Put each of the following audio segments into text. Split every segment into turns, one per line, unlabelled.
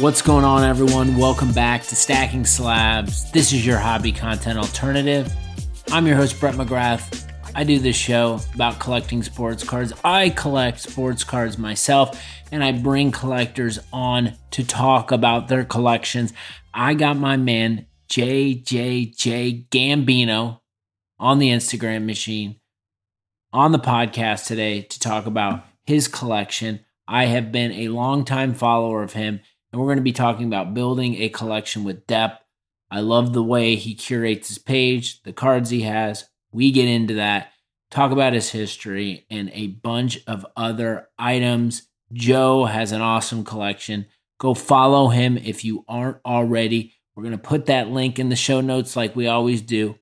What's going on, everyone? Welcome back to Stacking Slabs. This is your hobby content alternative. I'm your host, Brett McGrath. I do this show about collecting sports cards. I collect sports cards myself, and I bring collectors on to talk about their collections. I got my man, JJJ Gambino, on the Instagram machine on the podcast today to talk about his collection. I have been a longtime follower of him and we're going to be talking about building a collection with depth. I love the way he curates his page, the cards he has. We get into that, talk about his history, and a bunch of other items. Joe has an awesome collection. Go follow him if you aren't already. We're going to put that link in the show notes like we always do.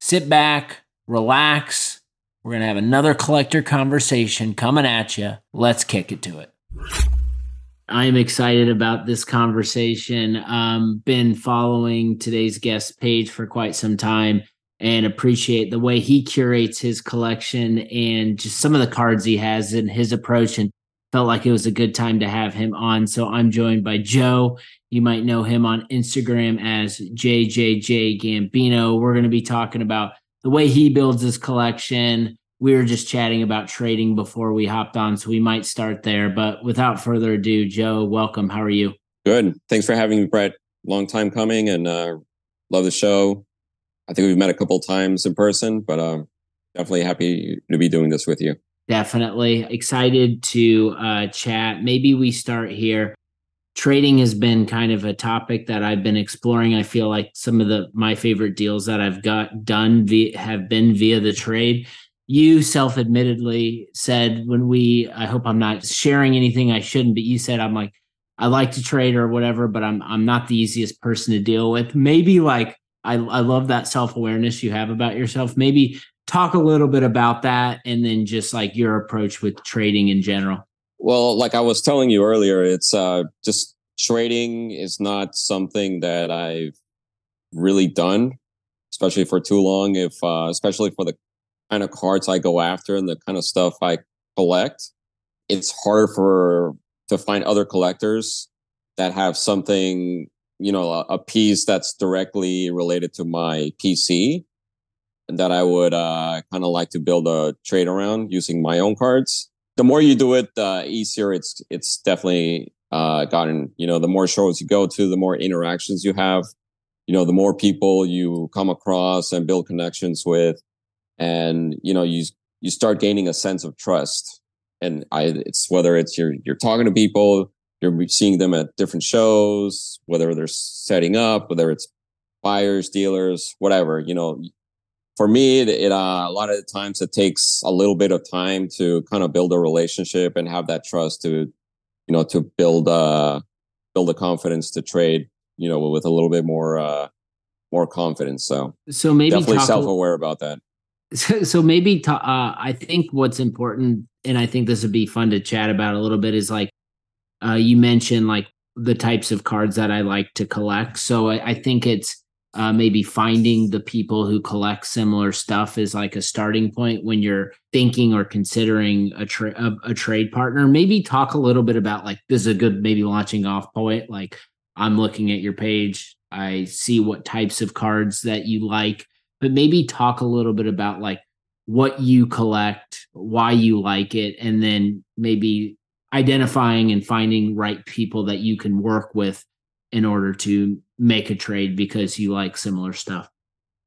Sit back, relax. We're going to have another collector conversation coming at you. Let's kick it to it. I'm excited about this conversation. Um, been following today's guest page for quite some time and appreciate the way he curates his collection and just some of the cards he has and his approach and felt like it was a good time to have him on. So I'm joined by Joe. You might know him on Instagram as JJJ Gambino. We're going to be talking about the way he builds his collection, we were just chatting about trading before we hopped on, so we might start there. But without further ado, Joe, welcome. How are you?
Good. Thanks for having me, Brett. Long time coming, and uh, love the show. I think we've met a couple times in person, but um, definitely happy to be doing this with you.
Definitely excited to uh, chat. Maybe we start here. Trading has been kind of a topic that I've been exploring. I feel like some of the my favorite deals that I've got done via, have been via the trade you self-admittedly said when we i hope i'm not sharing anything i shouldn't but you said i'm like i like to trade or whatever but i'm i'm not the easiest person to deal with. Maybe like i i love that self-awareness you have about yourself. Maybe talk a little bit about that and then just like your approach with trading in general.
Well like i was telling you earlier it's uh just trading is not something that i've really done especially for too long. If uh especially for the kind of cards I go after and the kind of stuff I collect, it's harder for to find other collectors that have something, you know, a, a piece that's directly related to my PC and that I would uh, kind of like to build a trade around using my own cards. The more you do it, the uh, easier it's it's definitely uh, gotten. You know, the more shows you go to, the more interactions you have. You know, the more people you come across and build connections with, and you know you you start gaining a sense of trust. And i it's whether it's you're you're talking to people you're seeing them at different shows whether they're setting up whether it's buyers dealers whatever you know. For me it, it uh, a lot of the times it takes a little bit of time to kind of build a relationship and have that trust to you know to build uh build a confidence to trade you know with a little bit more uh more confidence. So
so maybe
definitely self-aware about that
so, so maybe to, uh, I think what's important, and I think this would be fun to chat about a little bit, is like uh, you mentioned like the types of cards that I like to collect. So I, I think it's uh, maybe finding the people who collect similar stuff is like a starting point when you're thinking or considering a, tra- a, a trade partner. Maybe talk a little bit about like this is a good maybe launching off point. Like I'm looking at your page, I see what types of cards that you like but maybe talk a little bit about like what you collect, why you like it, and then maybe identifying and finding right people that you can work with in order to make a trade because you like similar stuff.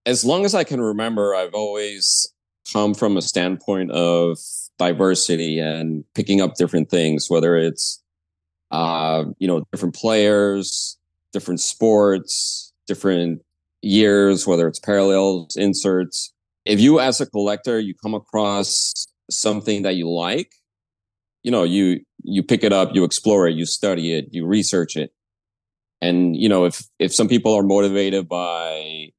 As long as I can remember, I've always come from a standpoint of diversity and picking up different things, whether it's uh, you know, different players, different sports, different years, whether it's parallels, inserts. If you, as a collector, you come across something that you like, you know, you you pick it up, you explore it, you study it, you research it, and you know, if if some people are motivated by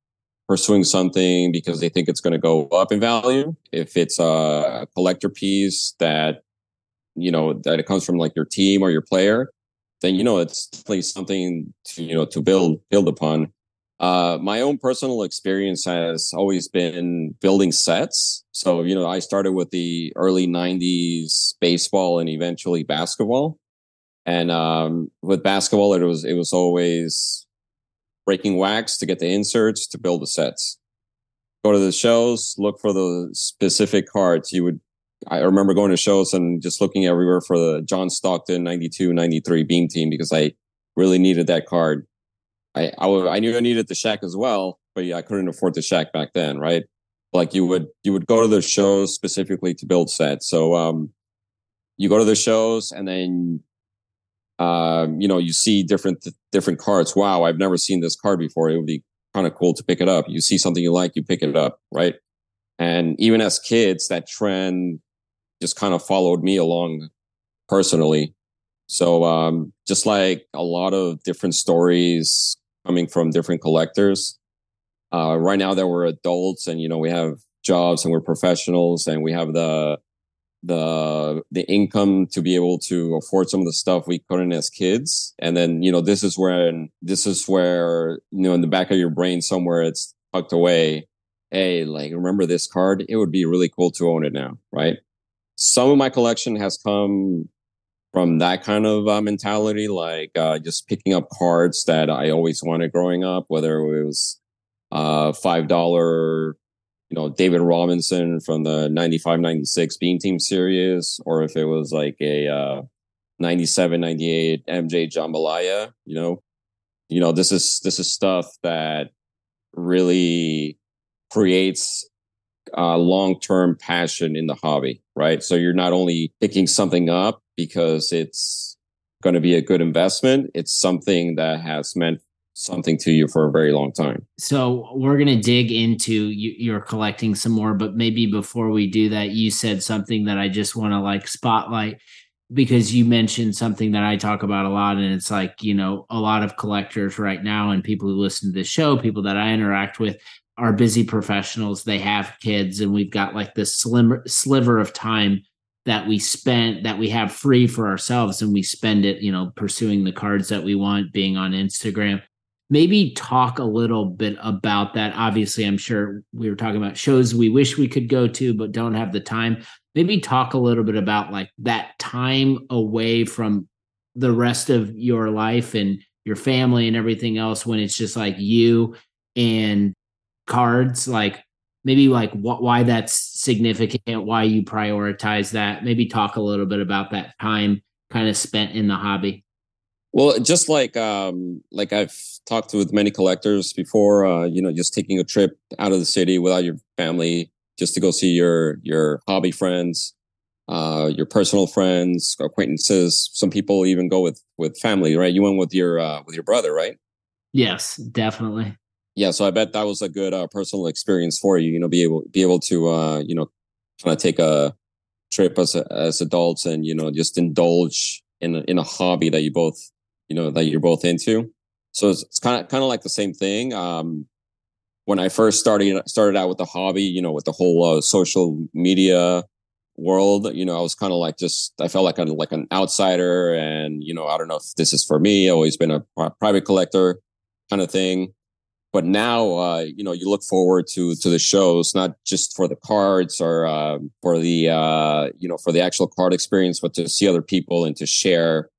pursuing something because they think it's going to go up in value, if it's a collector piece that you know that it comes from like your team or your player, then you know it's definitely something to you know to build build upon. Uh, my own personal experience has always been building sets. So, you know, I started with the early 90s baseball and eventually basketball. And um, with basketball, it was it was always breaking wax to get the inserts to build the sets. Go to the shows, look for the specific cards. You would I remember going to shows and just looking everywhere for the John Stockton 92, 93 beam team because I really needed that card. I, I, I knew I needed the Shaq as well, but yeah, I couldn't afford the Shaq back then, right? Like you would, you would go to the shows specifically to build sets. So, um, you go to the shows and then, um, you know, you see different, different cards. Wow. I've never seen this card before. It would be kind of cool to pick it up. You see something you like, you pick it up, right? And even as kids, that trend just kind of followed me along personally. So, um, just like a lot of different stories coming from different collectors, uh, right now that we're adults and, you know, we have jobs and we're professionals and we have the, the, the income to be able to afford some of the stuff we couldn't as kids. And then, you know, this is where, this is where, you know, in the back of your brain somewhere it's tucked away. Hey, like, remember this card? It would be really cool to own it now, right? some of my collection has come from that kind of uh, mentality, like uh, just picking up cards that I always wanted growing up, whether it was uh, five dollar, you know, David Robinson from the 95, 96 Beam Team series, or if it was like a uh, 97, 98 MJ Jambalaya, you know, you know, this is this is stuff that really creates uh, long term passion in the hobby, right? So you're not only picking something up because it's going to be a good investment, it's something that has meant something to you for a very long time.
So we're going to dig into you, your collecting some more, but maybe before we do that, you said something that I just want to like spotlight because you mentioned something that I talk about a lot. And it's like, you know, a lot of collectors right now and people who listen to this show, people that I interact with are busy professionals they have kids and we've got like this slimmer sliver of time that we spent that we have free for ourselves and we spend it you know pursuing the cards that we want being on instagram. Maybe talk a little bit about that. Obviously i'm sure we were talking about shows we wish we could go to but don't have the time. Maybe talk a little bit about like that time away from the rest of your life and your family and everything else when it's just like you and cards like maybe like what why that's significant why you prioritize that. Maybe talk a little bit about that time kind of spent in the hobby.
Well just like um like i've talked with many collectors before uh you know just taking a trip out of the city without your family just to go see your your hobby friends uh your personal friends acquaintances. Some people even go with with family right? You went with your uh with your brother right?
Yes definitely
yeah, so I bet that was a good uh, personal experience for you. You know, be able be able to uh, you know kind of take a trip as a, as adults and you know just indulge in a, in a hobby that you both you know that you're both into. So it's, it's kind of kind of like the same thing. Um, when I first started started out with the hobby, you know, with the whole uh, social media world, you know, I was kind of like just I felt like a, like an outsider, and you know, I don't know if this is for me. I've always been a private collector kind of thing but now uh, you know you look forward to to the shows not just for the cards or uh, for the uh, you know for the actual card experience but to see other people and to share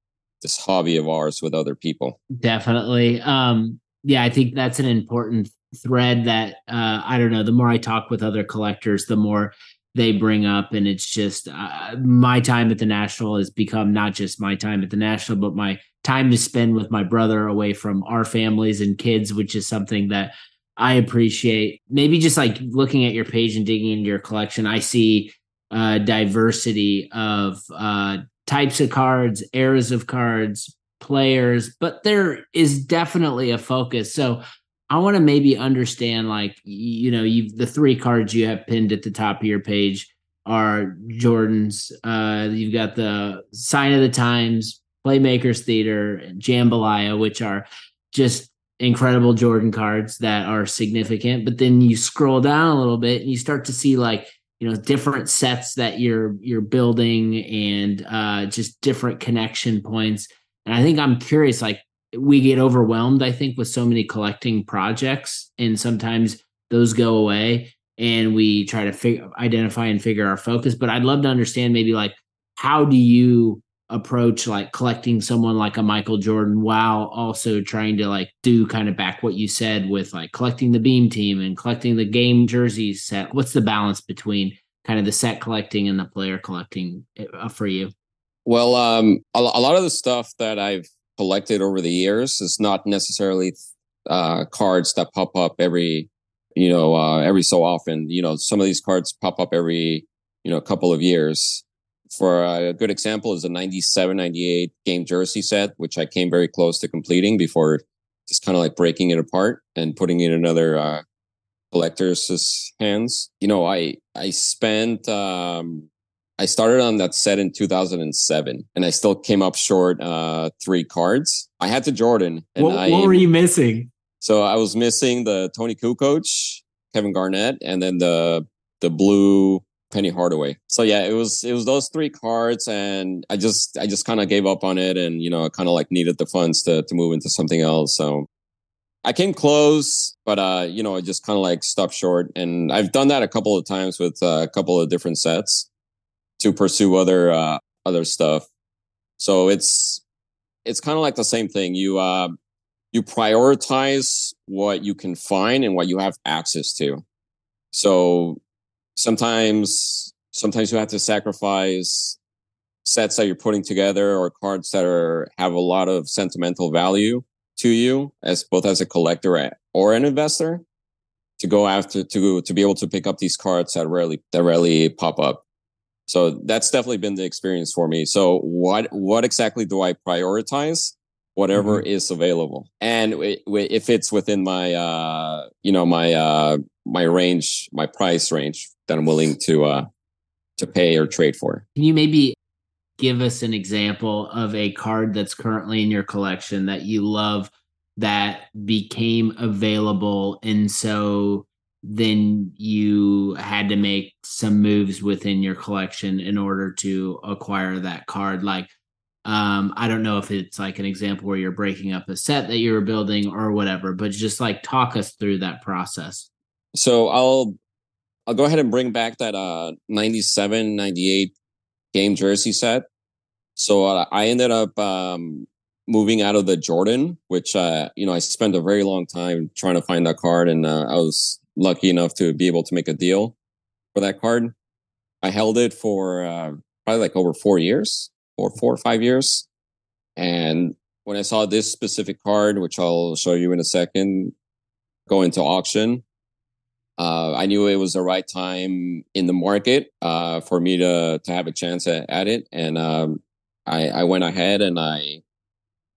this hobby of ours with other people.
Definitely. Um yeah i think that's an important thread that uh i don't know the more i talk with other collectors the more they bring up and it's just uh, my time at the national has become not just my time at the national but my time to spend with my brother away from our families and kids, which is something that I appreciate. Maybe just like looking at your page and digging into your collection, I see uh, diversity of uh, types of cards, eras of cards, players, but there is definitely a focus. So I want to maybe understand, like you know, you the three cards you have pinned at the top of your page are Jordan's. Uh, you've got the Sign of the Times, Playmakers Theater, Jambalaya, which are just incredible Jordan cards that are significant. But then you scroll down a little bit and you start to see like you know different sets that you're you're building and uh, just different connection points. And I think I'm curious, like we get overwhelmed, I think, with so many collecting projects, and sometimes those go away and we try to figure identify and figure our focus. But I'd love to understand maybe like how do you approach like collecting someone like a Michael Jordan while also trying to like do kind of back what you said with like collecting the beam team and collecting the game jerseys set? What's the balance between kind of the set collecting and the player collecting uh, for you?
Well, um, a, a lot of the stuff that I've collected over the years. It's not necessarily uh, cards that pop up every, you know, uh, every so often. You know, some of these cards pop up every, you know, couple of years. For a good example is a 97 98 game jersey set which i came very close to completing before just kind of like breaking it apart and putting it in another uh, collector's hands. You know i i spent um i started on that set in 2007 and i still came up short uh three cards i had to jordan
and what, I, what were you missing
so i was missing the Toni Kukoc coach, kevin garnett and then the the blue Penny Hardaway. So yeah, it was it was those three cards, and I just I just kind of gave up on it, and you know, I kind of like needed the funds to to move into something else. So I came close, but uh, you know, I just kind of like stopped short, and I've done that a couple of times with uh, a couple of different sets to pursue other uh, other stuff. So it's it's kind of like the same thing. You uh, you prioritize what you can find and what you have access to. So sometimes sometimes you have to sacrifice sets that you're putting together or cards that are have a lot of sentimental value to you as both as a collector or an investor to go after to to be able to pick up these cards that rarely that rarely pop up so that's definitely been the experience for me so what what exactly do i prioritize whatever mm-hmm. is available and if it's within my uh you know my uh my range my price range that I'm willing to uh, to pay or trade for.
Can you maybe give us an example of a card that's currently in your collection that you love that became available and so then you had to make some moves within your collection in order to acquire that card like um, I don't know if it's like an example where you're breaking up a set that you were building or whatever, but just like talk us through that process.
So I'll I'll go ahead and bring back that uh 97, 98 game jersey set. So uh, I ended up um, moving out of the Jordan, which uh, you know I spent a very long time trying to find that card, and uh, I was lucky enough to be able to make a deal for that card. I held it for uh, probably like over four years, or four or five years, and when I saw this specific card, which I'll show you in a second, go into auction, uh, I knew it was the right time in the market uh, for me to to have a chance at, at it, and um, I, I went ahead and I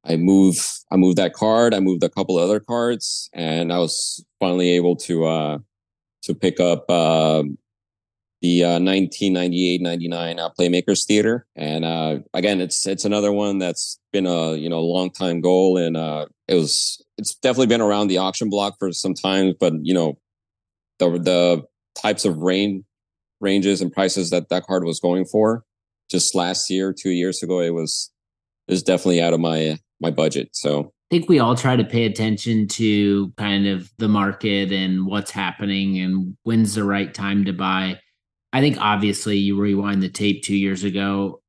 I moved I moved that card. I moved a couple of other cards, and I was finally able to uh, to pick up uh, the 1998-99 uh, uh, Playmakers Theater. And uh, again, it's it's another one that's been a you know long time goal, and uh, it was it's definitely been around the auction block for some time. But you know, the the types of range ranges and prices that that card was going for just last year, two years ago, it was it was definitely out of my my budget. So
I think we all try to pay attention to kind of the market and what's happening and when's the right time to buy. I think obviously you rewind the tape two years ago,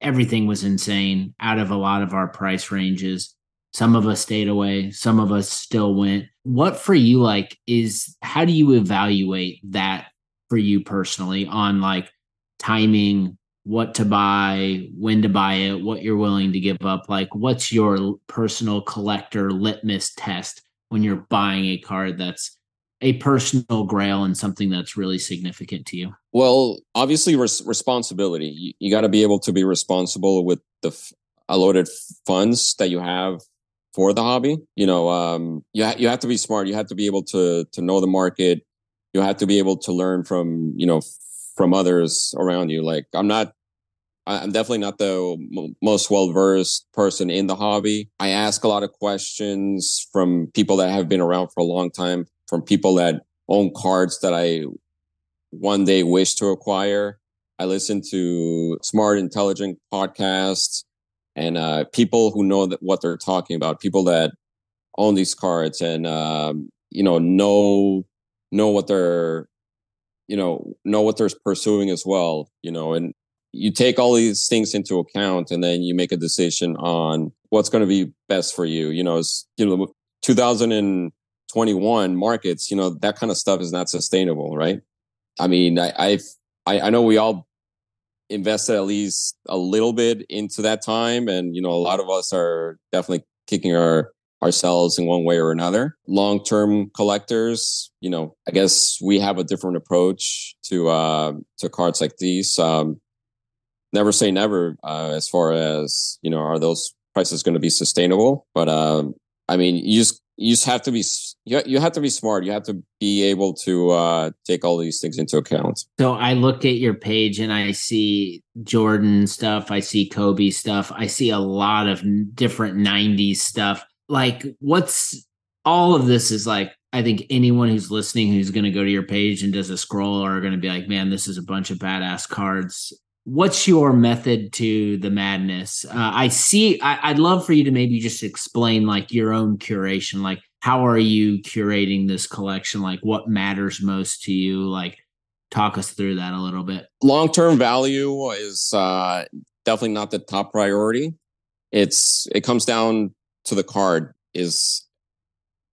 everything was insane out of a lot of our price ranges. Some of us stayed away, some of us still went. What for you like is how do you evaluate that for you personally on like timing, what to buy, when to buy it, what you're willing to give up? Like what's your personal collector litmus test when you're buying a card that's a personal grail and something that's really significant to you?
Well, obviously, res- responsibility. You, you got to be able to be responsible with the f- allotted funds that you have for the hobby. You know, um, you ha- you have to be smart. You have to be able to to know the market. You have to be able to learn from you know from others around you. Like I'm not. I'm definitely not the most well versed person in the hobby. I ask a lot of questions from people that have been around for a long time, from people that own cards that I one day wish to acquire. I listen to smart, intelligent podcasts and uh, people who know that what they're talking about, people that own these cards and um, you know know know what they're you know know what they're pursuing as well. You know, and you take all these things into account and then you make a decision on what's going to be best for you. You know, you know, 2021 markets, you know, that kind of stuff is not sustainable, right? I mean, I, I've, I, I know we all invested at least a little bit into that time. And, you know, a lot of us are definitely kicking our ourselves in one way or another. Long term collectors, you know, I guess we have a different approach to uh, to cards like these. Um, never say never uh, as far as you know, are those prices going to be sustainable? But um, I mean, you just you just have to be you, you have to be smart. You have to be able to uh, take all these things into account.
So I looked at your page and I see Jordan stuff. I see Kobe stuff. I see a lot of different '90s stuff like what's all of this is like I think anyone who's listening who's going to go to your page and does a scroll are going to be like, man, this is a bunch of badass cards. What's your method to the madness? Uh, I see. I, I'd love for you to maybe just explain like your own curation. Like, how are you curating this collection? Like, what matters most to you? Like, talk us through that a little bit.
Long term value is uh, definitely not the top priority. It's it comes down to the card is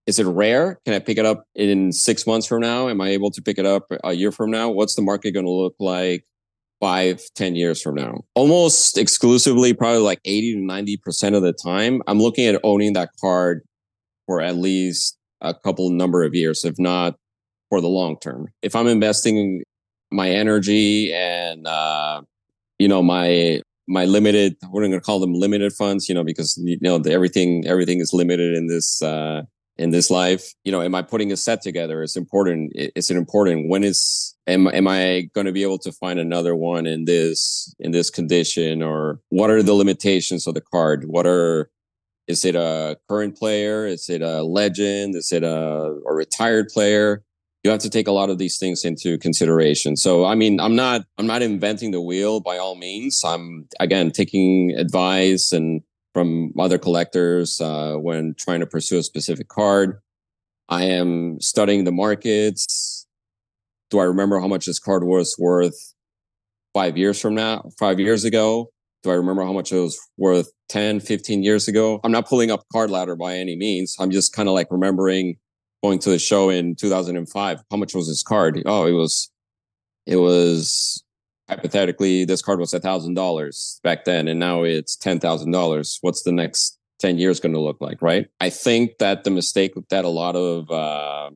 is it rare? Can I pick it up in six months from now? Am I able to pick it up a year from now? What's the market going to look like five, ten years from now? Almost exclusively, probably like 80 to 90% of the time, I'm looking at owning that card for at least a couple number of years, if not for the long term. If I'm investing my energy and, uh, you know, my my limited we're going to call them limited funds you know because you know the, everything everything is limited in this uh in this life you know am i putting a set together? It's important it's an important when is am, am i going to be able to find another one in this in this condition? Or what are the limitations of the card? What are is it a current player? Is it a legend? Is it a, a retired player? You have to take a lot of these things into consideration. So, I mean, I'm not, I'm not inventing the wheel by all means. I'm again taking advice and from other collectors uh, when trying to pursue a specific card. I am studying the markets. Do I remember how much this card was worth five years from now, five years ago? Do I remember how much it was worth 10, 15 years ago? I'm not pulling up card ladder by any means. I'm just kind of like remembering going to the show in 2005. How much was this card? Oh, it was, it was hypothetically, this card was a thousand dollars back then, and now it's ten thousand dollars. What's the next ten years going to look like? Right? I think that the mistake that a lot of uh,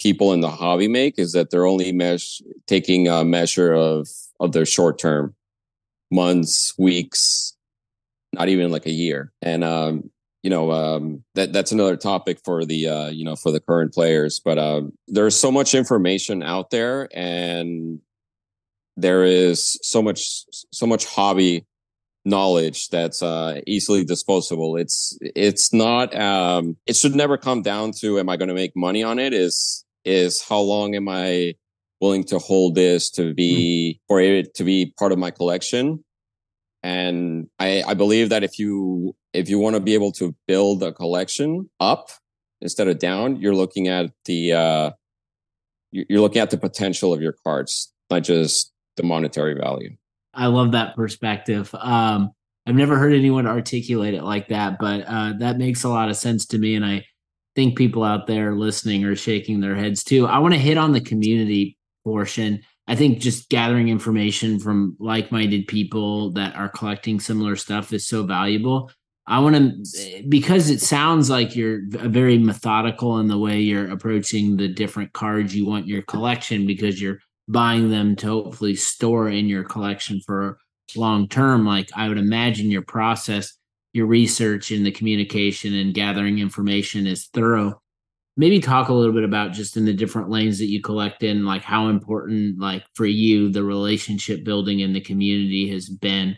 people in the hobby make is that they're only mesh- taking a measure of of their short term months, weeks, not even like a year. And um, you know um, that that's another topic for the uh, you know for the current players but um, there's so much information out there and there is so much so much hobby knowledge that's uh, easily disposable. It's it's not um, it should never come down to am i going to make money on it? Is is how long am i willing to hold this to be mm. for it to be part of my collection? And I, I believe that if you if you want to be able to build a collection up instead of down, you're looking at the uh, you're looking at the potential of your cards, not just the monetary value.
I love that perspective. Um, I've never heard anyone articulate it like that, but uh, that makes a lot of sense to me, and I think people out there listening are shaking their heads too. I want to hit on the community portion. I think just gathering information from like-minded people that are collecting similar stuff is so valuable. I want to because it sounds like you're very methodical in the way you're approaching the different cards you want your collection because you're buying them to hopefully store in your collection for long term like I would imagine your process your research and the communication and gathering information is thorough. Maybe talk a little bit about just in the different lanes that you collect in like how important like for you the relationship building in the community has been.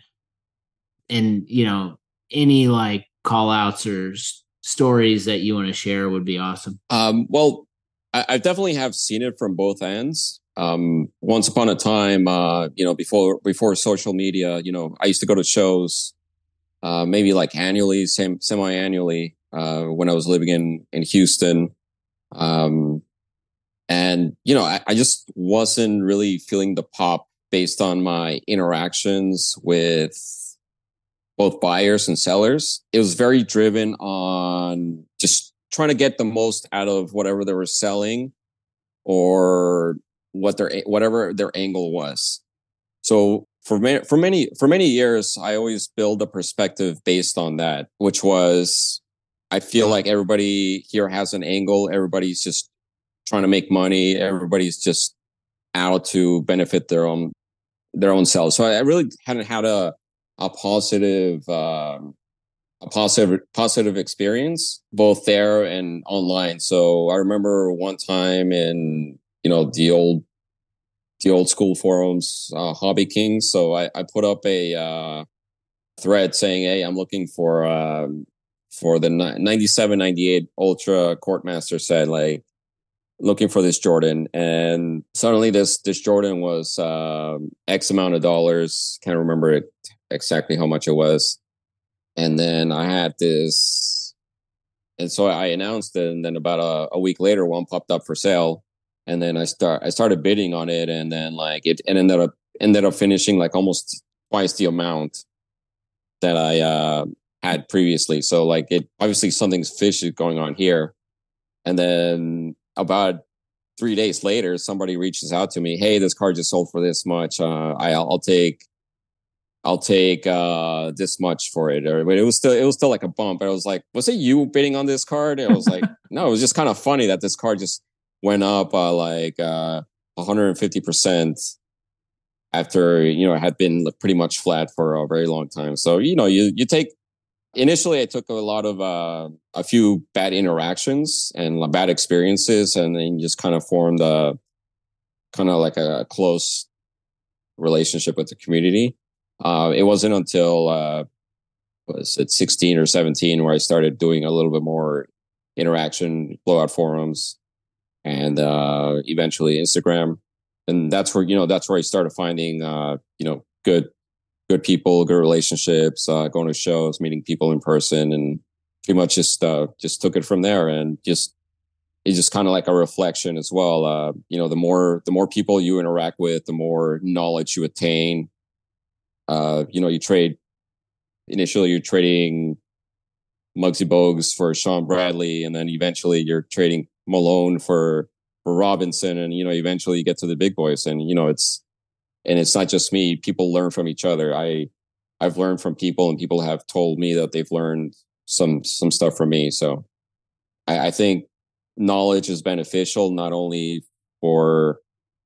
And you know any like call outs or s- stories that you want to share would be awesome.
Um, well I, I, definitely have seen it from both ends um, once upon a time uh, you know before before social media you know i used to go to shows uh, maybe like annually semi annually uh, when i was living in in houston um, and you know, I, I, just wasn't really feeling the pop based on my interactions with both buyers and sellers. It was very driven on just trying to get the most out of whatever they were selling or what their whatever their angle was. So for many, for many for many years, I always build a perspective based on that, which was I feel like everybody here has an angle. Everybody's just trying to make money. Everybody's just out to benefit their own their own selves. So I really hadn't had a a positive um, a positive positive experience both there and online. So I remember one time in you know the old the old school forums, uh, Hobby Kings. So I, I put up a uh, thread saying, "Hey, I'm looking for um, for the 97, 98 Ultra Courtmaster set, like looking for this Jordan." And suddenly, this this Jordan was uh, X amount of dollars. Can't remember it exactly how much it was. And then I had this, and so I announced it. And then about a, a week later, one popped up for sale. And then I start, I started bidding on it, and then like it, and ended up ended up finishing like almost twice the amount that I uh, had previously. So like it obviously something's fishy going on here. And then about three days later, somebody reaches out to me, "Hey, this car just sold for this much. Uh, I, I'll take I'll take uh, this much for it. Or but it was still it was still like a bump. I was like, was it you bidding on this card? I was like, no, it was just kind of funny that this card just went up uh, like uh, 150 percent after you know had been pretty much flat for a very long time. So you know you you take initially I took a lot of uh, a few bad interactions and bad experiences, and then just kind of formed a kind of like a close relationship with the community. Uh, it wasn't until uh, was it 16 or 17 where I started doing a little bit more interaction, blowout forums, and uh, eventually Instagram. And that's where you know that's where I started finding uh, you know good good people, good relationships, uh, going to shows, meeting people in person, and pretty much just uh, just took it from there. And just it's just kind of like a reflection as well. Uh, you know, the more the more people you interact with, the more knowledge you attain, uh, you know, you trade initially you're trading Muggsy Bogues for Shawn Bradley, and then eventually you're trading Malone for for Robinson, and you know, eventually you get to the big boys, and you know, it's and it's not just me. People learn from each other. I I've learned from people, and people have told me that they've learned some some stuff from me. So I, I think knowledge is beneficial not only for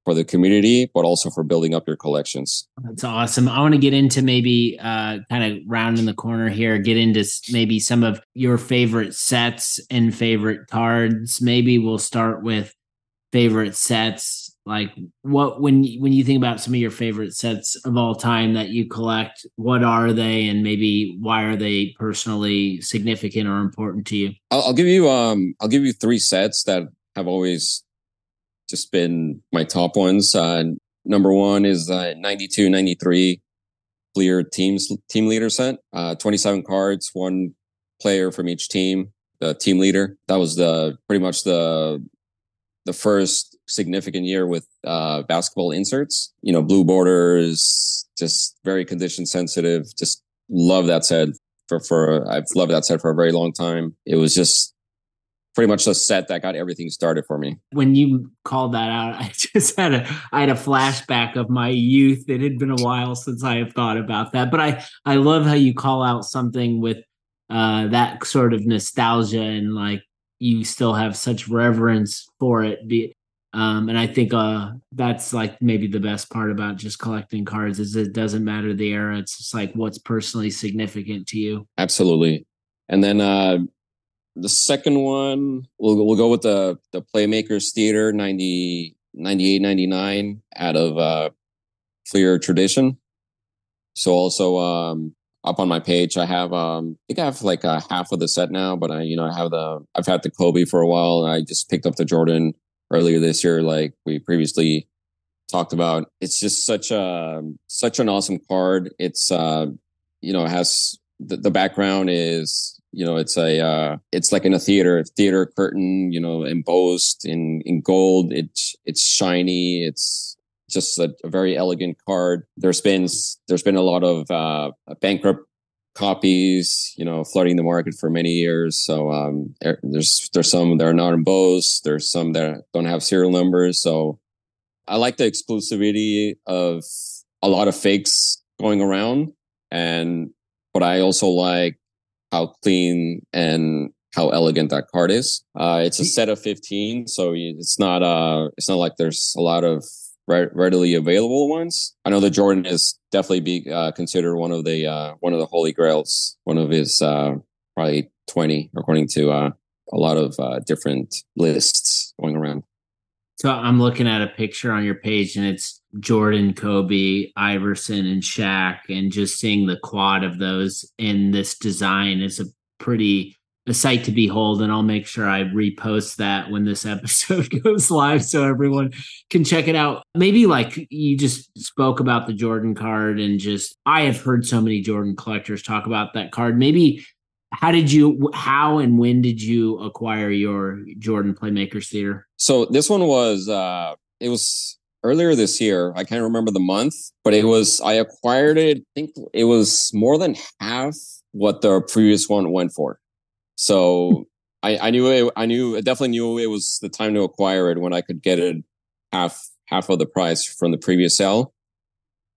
for the community, but also for building up your collections.
That's awesome. I want to get into maybe uh, kind of round in the corner here, get into maybe some of your favorite sets and favorite cards. Maybe we'll start with favorite sets. Like what when when you think about some of your favorite sets of all time that you collect, what are they, and maybe why are they personally significant or important to you?
I'll, I'll give you um I'll give you three sets that have always just been my top ones. Uh, number one is uh, 92, 93 Fleer teams team leader set. Uh, 27 cards, one player from each team, the team leader. That was the pretty much the the first significant year with uh, basketball inserts. You know, blue borders, just very condition sensitive. Just love that set for for I've loved that set for a very long time. It was just pretty much the set that got everything started for me.
When you called that out, I just had a I had a flashback of my youth. It had been a while since I have thought about that, but I I love how you call out something with uh, that sort of nostalgia and like you still have such reverence for it. Be, um, and I think uh, that's like maybe the best part about just collecting cards is it doesn't matter the era. It's just like what's personally significant to you.
Absolutely. And then uh, the second one, we'll, we'll go with the, the Playmakers Theater 90, 98, 99 out of uh, Fleer Tradition. So also um, up on my page, I have, um, I think I have like a half of the set now, but I, you know, I have the, I've had the Kobe for a while and I just picked up the Jordan earlier this year, like we previously talked about. It's just such a, such an awesome card. It's, uh, you know, it has the, the background is you know it's a uh, it's like in a theater theater curtain you know embossed in in gold it's it's shiny it's just a, a very elegant card. There's been there's been a lot of uh, bankrupt copies, you know, flooding the market for many years. So um, there's there's some that are not embossed. There's some that don't have serial numbers. So I like the exclusivity of a lot of fakes going around, and but I also like how clean and how elegant that card is. Uh, it's a set of 15, so it's not uh it's not like there's a lot of readily available ones. I know the Jordan is definitely be uh, considered one of the uh, one of the holy grails, one of his uh, probably 20 according to uh, a lot of uh, different lists going around.
So I'm looking at a picture on your page and it's Jordan, Kobe, Iverson, and Shaq, and just seeing the quad of those in this design is a pretty a sight to behold. And I'll make sure I repost that when this episode goes live so everyone can check it out. Maybe like you just spoke about the Jordan card and just I have heard so many Jordan collectors talk about that card. Maybe how did you how and when did you acquire your Jordan Playmakers Theater?
So this one was uh it was earlier this year. I can't remember the month, but it was I acquired it. I think it was more than half what the previous one went for. So I, I knew it, I knew I definitely knew it was the time to acquire it when I could get it half half of the price from the previous sale.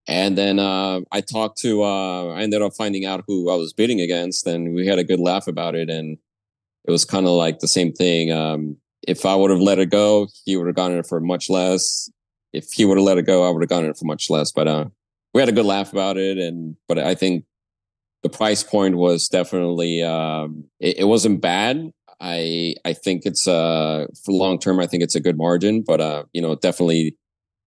And then uh, I talked to uh, I ended up finding out who I was bidding against, and we had a good laugh about it. And it was kind of like the same thing. Um, if I would have let it go, he would have gotten it for much less. If he would have let it go, I would have gotten it for much less. But uh, we had a good laugh about it, and but I think the price point was definitely um, it, it, wasn't bad. I I think it's uh for long term. I think it's a good margin, but uh you know definitely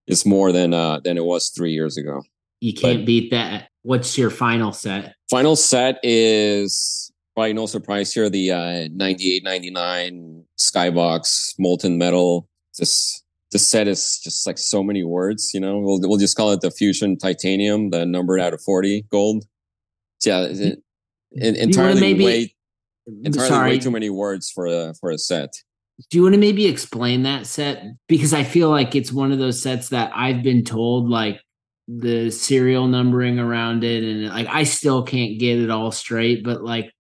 it's more than uh than it was three years ago.
You can't but beat that. What's your final set?
Final set is probably no surprise here. The uh 98 99 skybox molten metal. This the set is just like so many words. You know, we'll we'll just call it the fusion titanium, the numbered out of forty gold yeah, it, it, entirely maybe, way entirely sorry. way too many words for a for a set.
Do you want to maybe explain that set? Because I feel like it's one of those sets that I've been told like the serial numbering around it, and like I still can't get it all straight. But like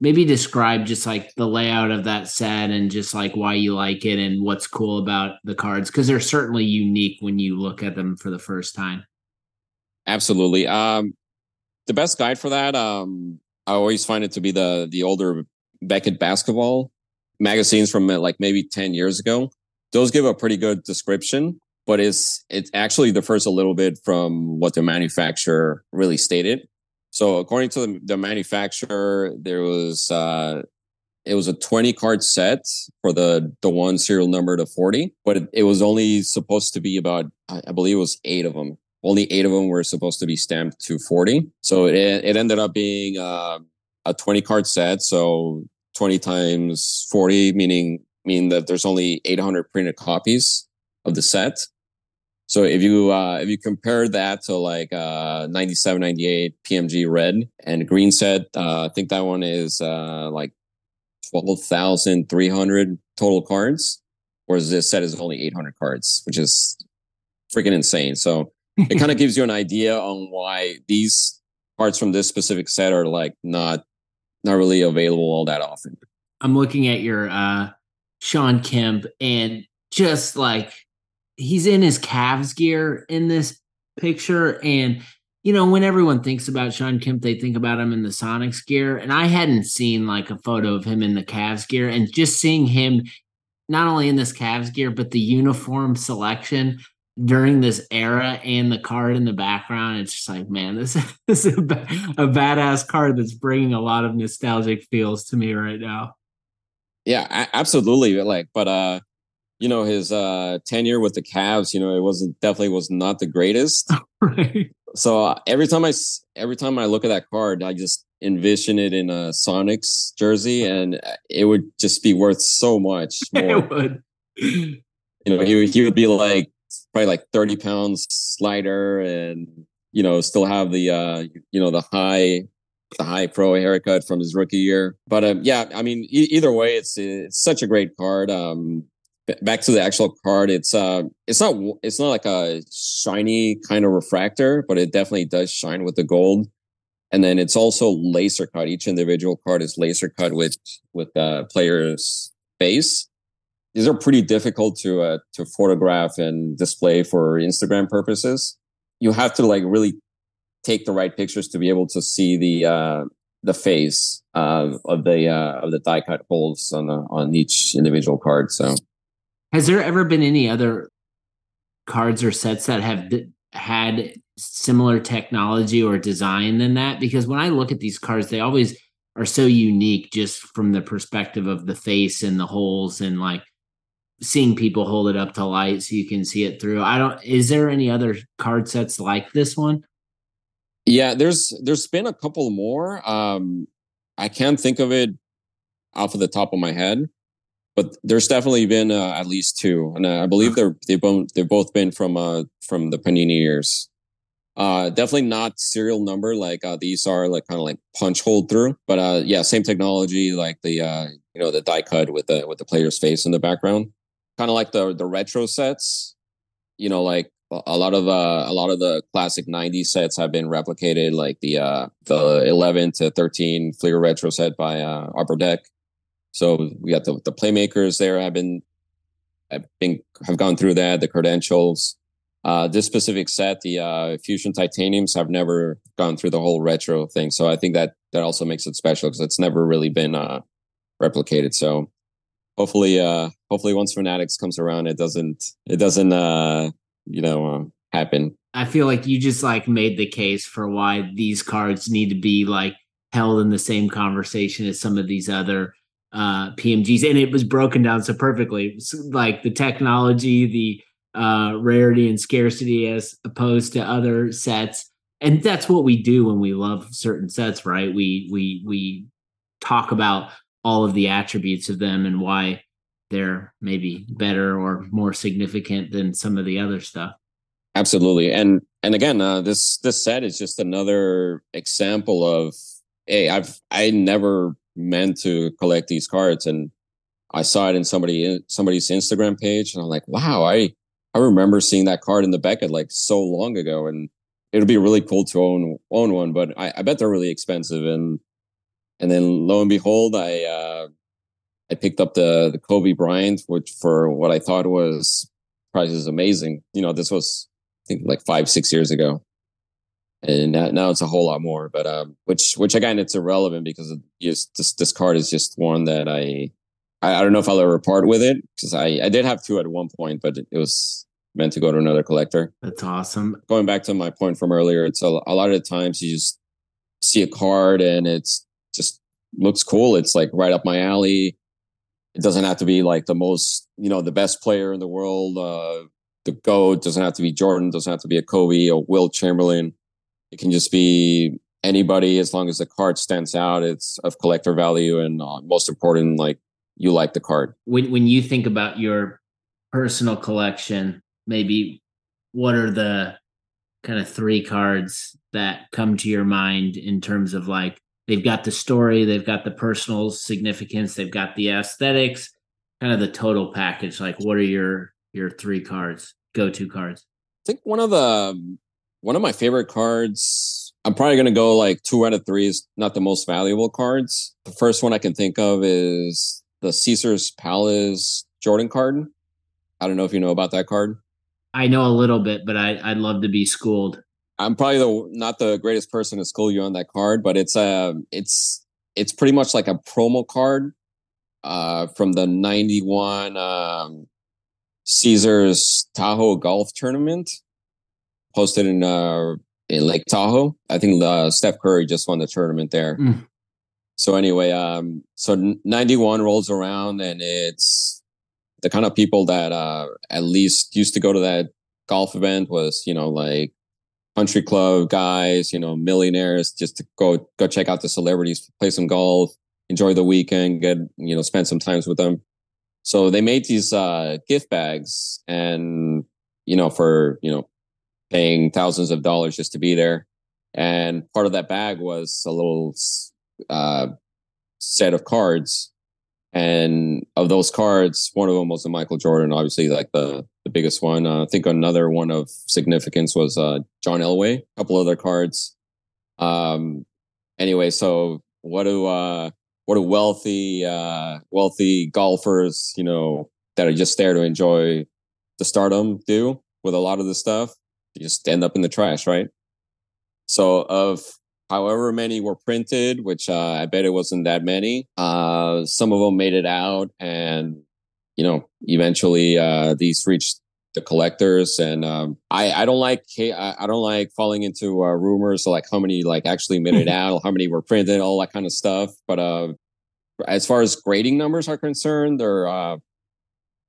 maybe describe just like the layout of that set and just like why you like it and what's cool about the cards because they're certainly unique when you look at them for the first time.
Absolutely. Um, the best guide for that, um, I always find it to be the the older Beckett basketball magazines from uh, like maybe 10 years ago. Those give a pretty good description, but it's it actually differs a little bit from what the manufacturer really stated. So according to the, the manufacturer, there was uh, it was a 20 card set for the the one serial number to 40, but it, it was only supposed to be about I believe it was eight of them only eight of them were supposed to be stamped to 40. So it, it ended up being uh, a 20 card set. So 20 times 40, meaning, mean that there's only 800 printed copies of the set. So if you, uh, if you compare that to like, uh, 97, 98 PMG red and green set, uh, I think that one is, uh, like 12,300 total cards, whereas this set is only 800 cards, which is freaking insane. So it kind of gives you an idea on why these parts from this specific set are like not not really available all that often.
I'm looking at your uh Shawn Kemp and just like he's in his Cavs gear in this picture. And you know when everyone thinks about Shawn Kemp they think about him in the Sonics gear. And I hadn't seen like a photo of him in the Cavs gear. And just seeing him not only in this Cavs gear but the uniform selection during this era and the card in the background it's just like man this, this is a, a badass card that's bringing a lot of nostalgic feels to me right now.
Yeah absolutely like but uh you know his uh tenure with the Cavs you know it wasn't definitely was not the greatest. Right. So uh, every time i every time i look at that card i just envision it in a sonics jersey and uh, it would just be worth so much more. it would. You know he, he would be like probably like 30 pounds lighter and, you know, still have the, uh, you know, the high, the high pro haircut from his rookie year. But, um, yeah, I mean, e- either way, it's, it's such a great card. Um, back to the actual card, it's uh, it's not it's not like a shiny kind of refractor, but it definitely does shine with the gold. And then it's also laser cut. Each individual card is laser cut with with the player's face. These are pretty difficult to uh, to photograph and display for Instagram purposes. You have to like really take the right pictures to be able to see the uh, the face uh, of the uh, of the die cut holes on the, on each individual card. So,
has there ever been any other cards or sets that have had similar technology or design than that? Because when I look at these cards, they always are so unique, just from the perspective of the face and the holes, and like seeing people hold it up to light so you can see it through. I don't. Is there any other card sets like this one?
Yeah, there's there's been a couple more. Um, I can't think of it off of the top of my head, but there's definitely been uh, at least two, and I believe they're they've both they've both been from uh from the Panini years. Uh, definitely not serial number like uh, these are like kind of like punch hold through, but uh, yeah, same technology like the uh, you know the die cut with the with the player's face in the background, kind of like the the retro sets. You know, like a lot of uh, a lot of the classic 90s sets have been replicated like the uh, the 11 to 13 Fleer retro set by uh, Upper Deck. So we got the, the playmakers there have been have been have gone through that the credentials. Uh, this specific set, the uh, Fusion Titaniums, have never gone through the whole retro thing. So I think that that also makes it special because it's never really been uh, replicated. So hopefully, uh, hopefully, once Fanatics comes around, it doesn't it doesn't uh, you know uh, happen.
I feel like you just like made the case for why these cards need to be like held in the same conversation as some of these other uh PMGs and it was broken down so perfectly so, like the technology the uh rarity and scarcity as opposed to other sets and that's what we do when we love certain sets right we we we talk about all of the attributes of them and why they're maybe better or more significant than some of the other stuff.
Absolutely, and and again, uh, this this set is just another example of hey, I've I never meant to collect these cards, and I saw it in somebody somebody's Instagram page, and I'm like, wow, I I remember seeing that card in the Beckett like so long ago, and it would be really cool to own own one, but I, I bet they're really expensive, and and then lo and behold, I uh, I picked up the the Kobe Bryant, which for what I thought was price is amazing. You know, this was I think like five six years ago, and now, now it's a whole lot more. But um, which which again, it's irrelevant because just this this card is just one that I I, don't know if I'll ever part with it because I I did have two at one point, but it was meant to go to another collector.
That's awesome.
Going back to my point from earlier, it's a, a lot of the times you just see a card and it's looks cool. It's like right up my alley it doesn't have to be like the most, you know, the best player in the world. Uh, the GOAT doesn't have to be Jordan, doesn't have to be a Kobe or Wilt Chamberlain. It can just be anybody as long as the card stands out. It's of collector value, and uh, most important, like you like the card.
When when you think about your personal collection, maybe what are the kind of three cards that come to your mind in terms of like they've got the story, they've got the personal significance, they've got the aesthetics, kind of the total package. Like, what are your your three cards, go to cards?
I think one of the one of my favorite cards. I'm probably going to go like two out of three is not the most valuable cards. The first one I can think of is the Caesar's Palace Jordan card. I don't know if you know about that card.
I know a little bit, but I, I'd love to be schooled.
I'm probably the not the greatest person to school you on that card, but it's a um, it's it's pretty much like a promo card uh, from the '91 um, Caesars Tahoe Golf Tournament, posted in uh, in Lake Tahoe. I think uh, Steph Curry just won the tournament there. Mm. So anyway, um, so '91 rolls around, and it's the kind of people that uh, at least used to go to that golf event was you know like country club guys, you know, millionaires, just to go go check out the celebrities, play some golf, enjoy the weekend, get you know, spend some times with them. So they made these uh, gift bags, and you know, for you know, paying thousands of dollars just to be there. And part of that bag was a little uh, set of cards. And of those cards, one of them was the Michael Jordan, obviously like the the biggest one. Uh, I think another one of significance was uh, John Elway. A couple other cards. Um, anyway, so what do uh, what do wealthy uh, wealthy golfers, you know, that are just there to enjoy the stardom do with a lot of the stuff? You just end up in the trash, right? So of however many were printed, which uh, I bet it wasn't that many. Uh, some of them made it out, and you know, eventually uh, these reached the collectors. And um, I, I don't like I don't like falling into uh, rumors of like how many like actually made it out, how many were printed, all that kind of stuff. But uh, as far as grading numbers are concerned, there uh,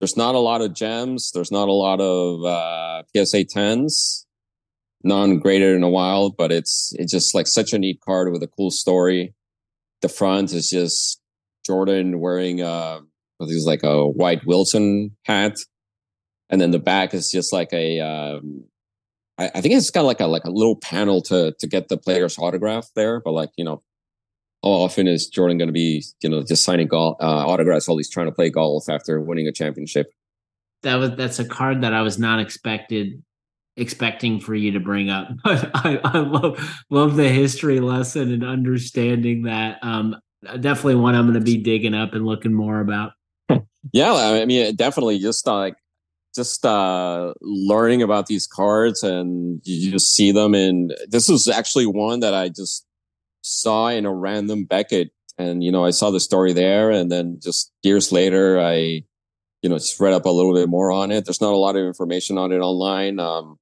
there's not a lot of gems. There's not a lot of PSA tens non-graded in a while, but it's it's just like such a neat card with a cool story. The front is just Jordan wearing uh Think it's like a white Wilson hat, and then the back is just like a um, I, I think it's got like a like a little panel to to get the player's autograph there, but like you know. How often is Jordan going to be, you know, just signing golf, uh, autographs while he's trying to play golf after winning a championship?
That was that's a card that I was not expected expecting for you to bring up. But I, I love love the history lesson and understanding that. Um, definitely one I'm going to be digging up and looking more about.
Yeah, I mean, definitely just like just uh, learning about these cards and you just see them. And this was actually one that I just saw in a random Beckett, and you know, I saw the story there, and then just years later, I you know just read up a little bit more on it. There's not a lot of information on it online. Um,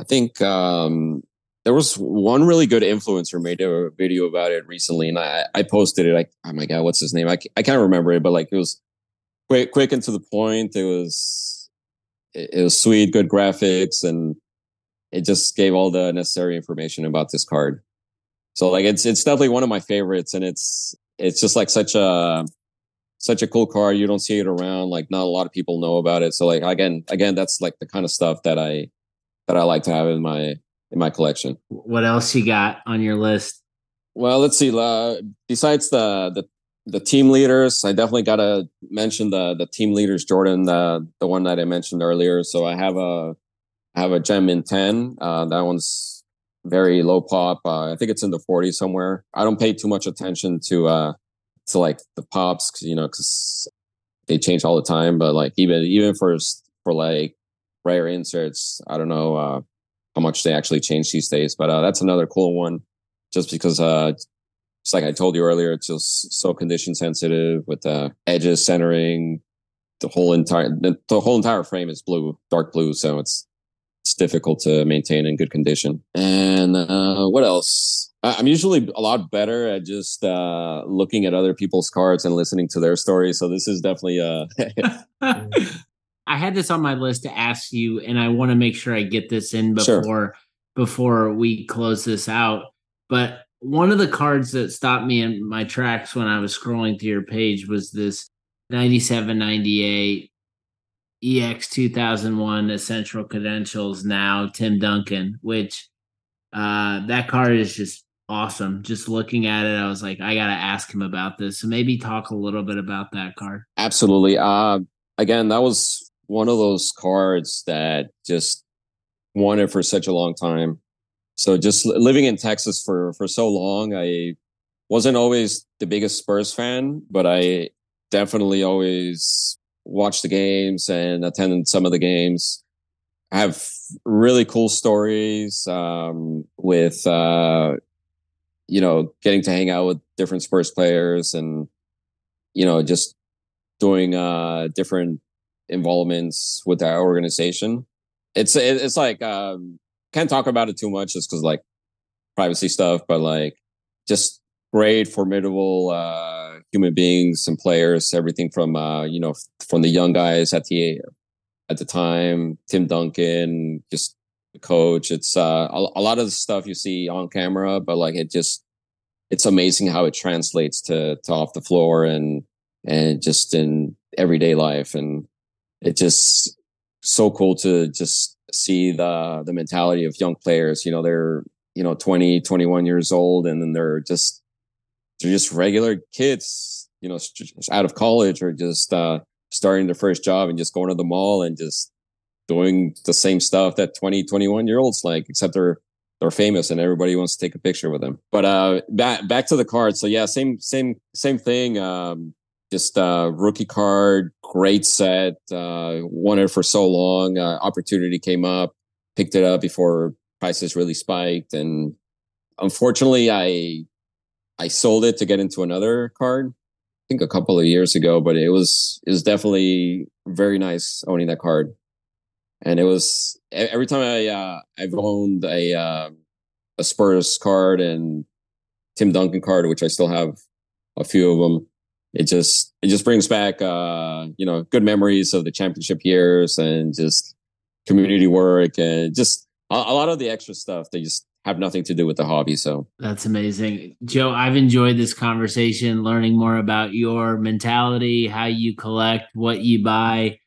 I think um, there was one really good influencer made a video about it recently, and I, I posted it. Like, oh my god, what's his name? I, I can't remember it, but like it was quick, quick and to the point. It was it, it was sweet, good graphics, and it just gave all the necessary information about this card. So like it's it's definitely one of my favorites, and it's it's just like such a such a cool card. You don't see it around. Like not a lot of people know about it. So like again, again, that's like the kind of stuff that I that I like to have in my in my collection.
What else you got on your list?
Well, let's see. Uh, besides the the the team leaders, I definitely got to mention the the team leaders, Jordan, the the one that I mentioned earlier. So I have a I have a gem in ten. Uh, that one's very low pop. Uh, I think it's in the 40s somewhere. I don't pay too much attention to uh to like the pops, you know, because they change all the time. But like even even for for like rare inserts. I don't know uh, how much they actually change these days, but uh, that's another cool one. Just because, uh, it's like I told you earlier, it's just so condition sensitive with the edges centering. The whole entire the, the whole entire frame is blue, dark blue, so it's it's difficult to maintain in good condition. And uh, what else? I'm usually a lot better at just uh, looking at other people's cards and listening to their stories. So this is definitely uh,
I had this on my list to ask you, and I want to make sure I get this in before sure. before we close this out. But one of the cards that stopped me in my tracks when I was scrolling through your page was this 97 98 EX 2001 Essential Credentials now Tim Duncan, which uh, that card is just awesome. Just looking at it, I was like, I got to ask him about this. So maybe talk a little bit about that card.
Absolutely. Uh, again, that was one of those cards that just wanted for such a long time. So just living in Texas for for so long, I wasn't always the biggest Spurs fan, but I definitely always watched the games and attended some of the games. I have really cool stories um, with uh, you know getting to hang out with different Spurs players and you know just doing uh, different involvements with our organization. It's it's like um, can't talk about it too much just because like privacy stuff, but like just great, formidable uh, human beings and players. Everything from uh, you know from the young guys at the at the time, Tim Duncan, just the coach. It's uh, a, a lot of the stuff you see on camera, but like it just it's amazing how it translates to to off the floor and and just in everyday life and it's just so cool to just see the the mentality of young players. You know, they're you know 20, 21 years old, and then they're just they're just regular kids you know out of college or just uh, starting their first job and just going to the mall and just doing the same stuff that 20 21 year olds like except they're they're famous and everybody wants to take a picture with them but uh back back to the card so yeah same same same thing um just uh rookie card great set uh wanted for so long uh, opportunity came up picked it up before prices really spiked and unfortunately i i sold it to get into another card i think a couple of years ago but it was it was definitely very nice owning that card and it was every time I uh, I've owned a uh, a Spurs card and Tim Duncan card, which I still have a few of them. It just it just brings back uh, you know good memories of the championship years and just community work and just a, a lot of the extra stuff that just have nothing to do with the hobby. So
that's amazing, Joe. I've enjoyed this conversation, learning more about your mentality, how you collect, what you buy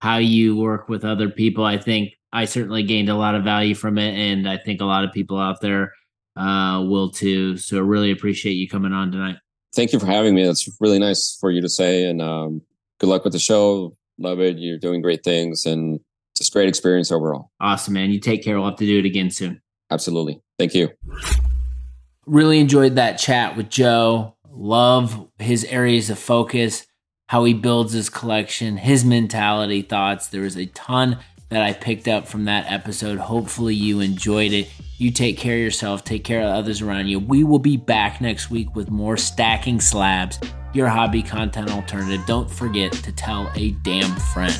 how you work with other people. I think I certainly gained a lot of value from it, and I think a lot of people out there uh, will too. So, really appreciate you coming on tonight.
Thank you for having me. That's really nice for you to say, and um, good luck with the show. Love it. You're doing great things, and just great experience overall.
Awesome, man. You take care. We'll have to do it again soon.
Absolutely. Thank you.
Really enjoyed that chat with Joe. Love his areas of focus how he builds his collection, his mentality, thoughts. There was a ton that I picked up from that episode. Hopefully, you enjoyed it. You take care of yourself, take care of others around you. We will be back next week with more Stacking Slabs, your hobby content alternative. Don't forget to tell a damn friend.